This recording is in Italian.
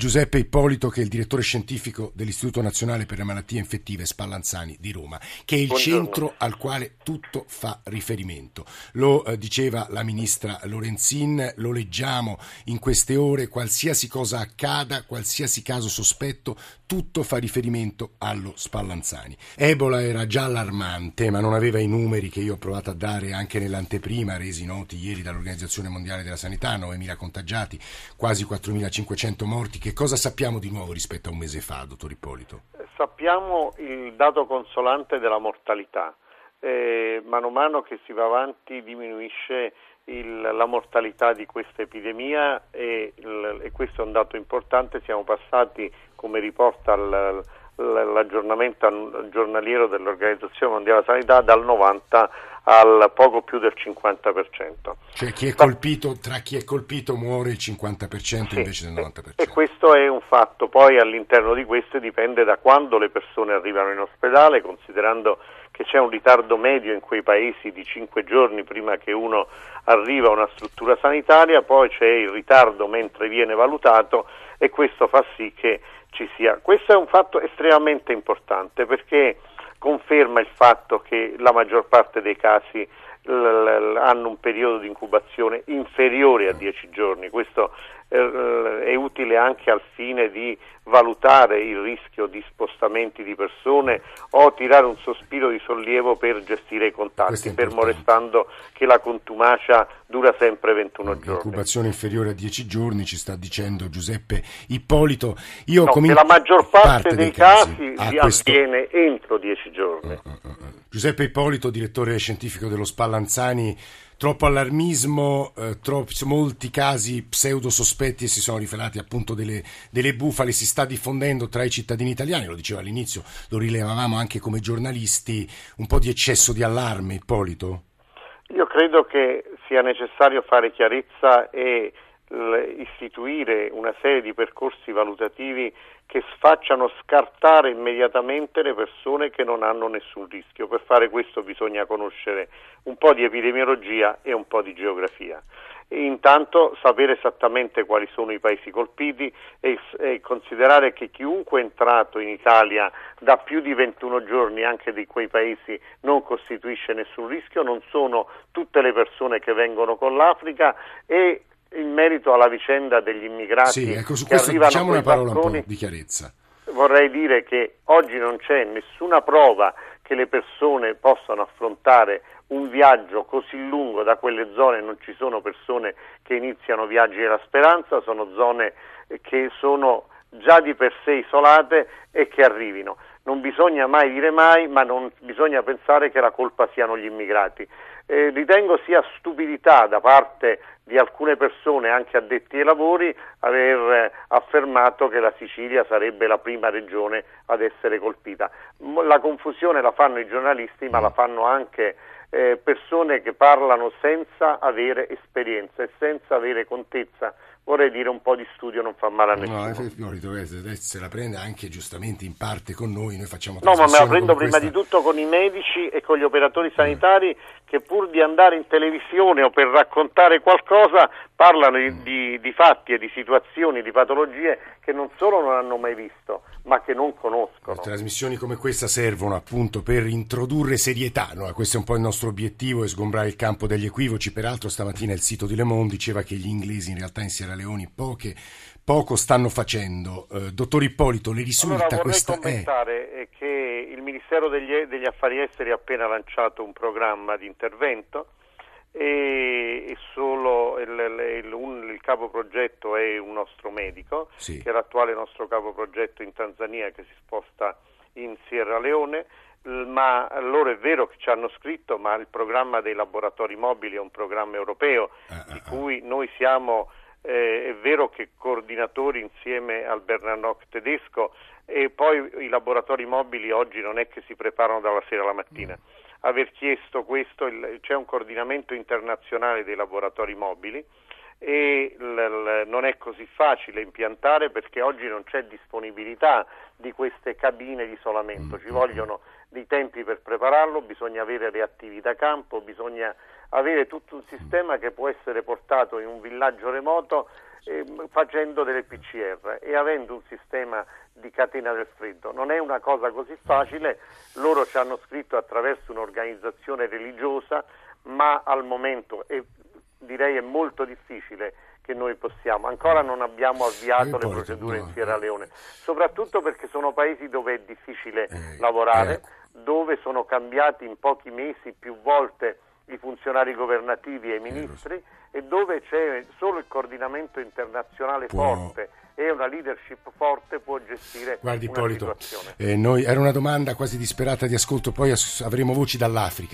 Giuseppe Ippolito, che è il direttore scientifico dell'Istituto Nazionale per le Malattie Infettive Spallanzani di Roma, che è il Buongiorno. centro al quale tutto fa riferimento. Lo eh, diceva la ministra Lorenzin, lo leggiamo in queste ore, qualsiasi cosa accada, qualsiasi caso sospetto, tutto fa riferimento allo Spallanzani. Ebola era già allarmante, ma non aveva i numeri che io ho provato a dare anche nell'anteprima, resi noti ieri dall'Organizzazione Mondiale della Sanità, 9.000 contagiati, quasi 4.500 morti. Che cosa sappiamo di nuovo rispetto a un mese fa, dottor Ippolito? Sappiamo il dato consolante della mortalità. Eh, mano a mano che si va avanti diminuisse il, la mortalità di questa epidemia e, il, e, questo è un dato importante. Siamo passati, come riporta il, l'aggiornamento giornaliero dell'Organizzazione Mondiale della Sanità, dal 90 al poco più del 50%. Cioè chi è colpito, tra chi è colpito muore il 50% sì, invece del 90%. E questo è un fatto, poi all'interno di questo dipende da quando le persone arrivano in ospedale, considerando che c'è un ritardo medio in quei paesi di 5 giorni prima che uno arriva a una struttura sanitaria, poi c'è il ritardo mentre viene valutato e questo fa sì che ci sia. Questo è un fatto estremamente importante perché conferma il fatto che la maggior parte dei casi hanno un periodo di incubazione inferiore a 10 giorni. Questo è utile anche al fine di valutare il rischio di spostamenti di persone o tirare un sospiro di sollievo per gestire i contatti, fermo restando che la contumacia dura sempre 21 giorni. L'incubazione inferiore a 10 giorni ci sta dicendo Giuseppe Ippolito. Io no, comin- la maggior parte, parte dei, dei, casi, casi questo... avviene entro 10 giorni. Uh, uh, uh, Giuseppe Ippolito, direttore scientifico dello Spallanzani troppo allarmismo, eh, troppi, molti casi pseudo sospetti e si sono rivelati appunto delle, delle, bufale, si sta diffondendo tra i cittadini italiani, lo dicevo all'inizio, lo rilevavamo anche come giornalisti, un po' di eccesso di allarme, Ippolito? Io credo che sia necessario fare chiarezza e istituire una serie di percorsi valutativi che facciano scartare immediatamente le persone che non hanno nessun rischio. Per fare questo bisogna conoscere un po' di epidemiologia e un po' di geografia. E intanto sapere esattamente quali sono i paesi colpiti e, e, considerare che chiunque è entrato in Italia da più di 21 giorni anche di quei paesi non costituisce nessun rischio, non sono tutte le persone che vengono con l'Africa e in merito alla vicenda degli immigrati sì, ecco, su che questo arrivano diciamo una parola barconi, un po' di chiarezza. Vorrei dire che oggi non c'è nessuna prova che le persone possano affrontare un viaggio così lungo da quelle zone, non ci sono persone che iniziano viaggi della speranza, sono zone che sono già di per sé isolate e che arrivino. Non bisogna mai dire mai, ma non bisogna pensare che la colpa siano gli immigrati. Eh, ritengo sia stupidità da parte di alcune persone, anche addetti ai lavori, aver eh, affermato che la Sicilia sarebbe la prima regione ad essere colpita. La confusione la fanno i giornalisti, ma la fanno anche eh, persone che parlano senza avere esperienza e senza avere contezza vorrei dire un po' di studio non fa male a nessuno. No, Fiorito se la prende anche giustamente in parte con noi, noi facciamo No, ma me la prendo prima questa... di tutto con i medici e con gli operatori sanitari mm. Che pur di andare in televisione o per raccontare qualcosa parlano mm. di, di, fatti e di situazioni, di patologie che non solo non hanno mai visto, ma che non conoscono. Le trasmissioni come questa servono appunto per introdurre serietà, no? questo è un po' il nostro obiettivo, è sgombrare il campo degli equivoci. Peraltro stamattina il sito di Le Monde diceva che gli inglesi in realtà in Sierra Leone poche, poco stanno facendo. Eh, dottor Ippolito, le risulta allora, questa... commentare è... che il Ministero degli, degli Affari Esteri ha appena lanciato un programma di intervento e, solo il, il, un, il capoprogetto è un nostro medico, sì. che è l'attuale nostro capoprogetto in Tanzania che si sposta in Sierra Leone ma loro è vero che ci hanno scritto, ma il programma dei laboratori mobili è un programma europeo ah, di ah, ah. cui noi siamo, eh, è vero che coordinatori insieme al Bernanoc tedesco e poi i laboratori mobili oggi non è che si preparano dalla sera alla mattina. Mm. Aver chiesto questo, il, c'è un coordinamento internazionale dei laboratori mobili e l, l, non è così facile impiantare perché oggi non c'è disponibilità di queste cabine di isolamento, ci mm, mm, vogliono dei tempi per prepararlo, bisogna avere reattivi da campo, bisogna avere tutto un sistema che può essere portato in un villaggio remoto eh, facendo delle PCR e avendo un sistema di catena del freddo. Non è una cosa così facile, loro ci hanno scritto attraverso un'organizzazione religiosa, ma al momento è, direi è molto difficile che noi possiamo. Ancora non abbiamo avviato le procedure in Sierra Leone, soprattutto perché sono paesi dove è difficile eh, lavorare, eh. dove sono cambiati in pochi mesi più volte i funzionari governativi e i ministri e dove c'è solo il coordinamento internazionale Può... forte e una leadership forte può gestire Guardi, una Ippolito, situazione. Eh, noi, era una domanda quasi disperata di ascolto, poi avremo voci dall'Africa.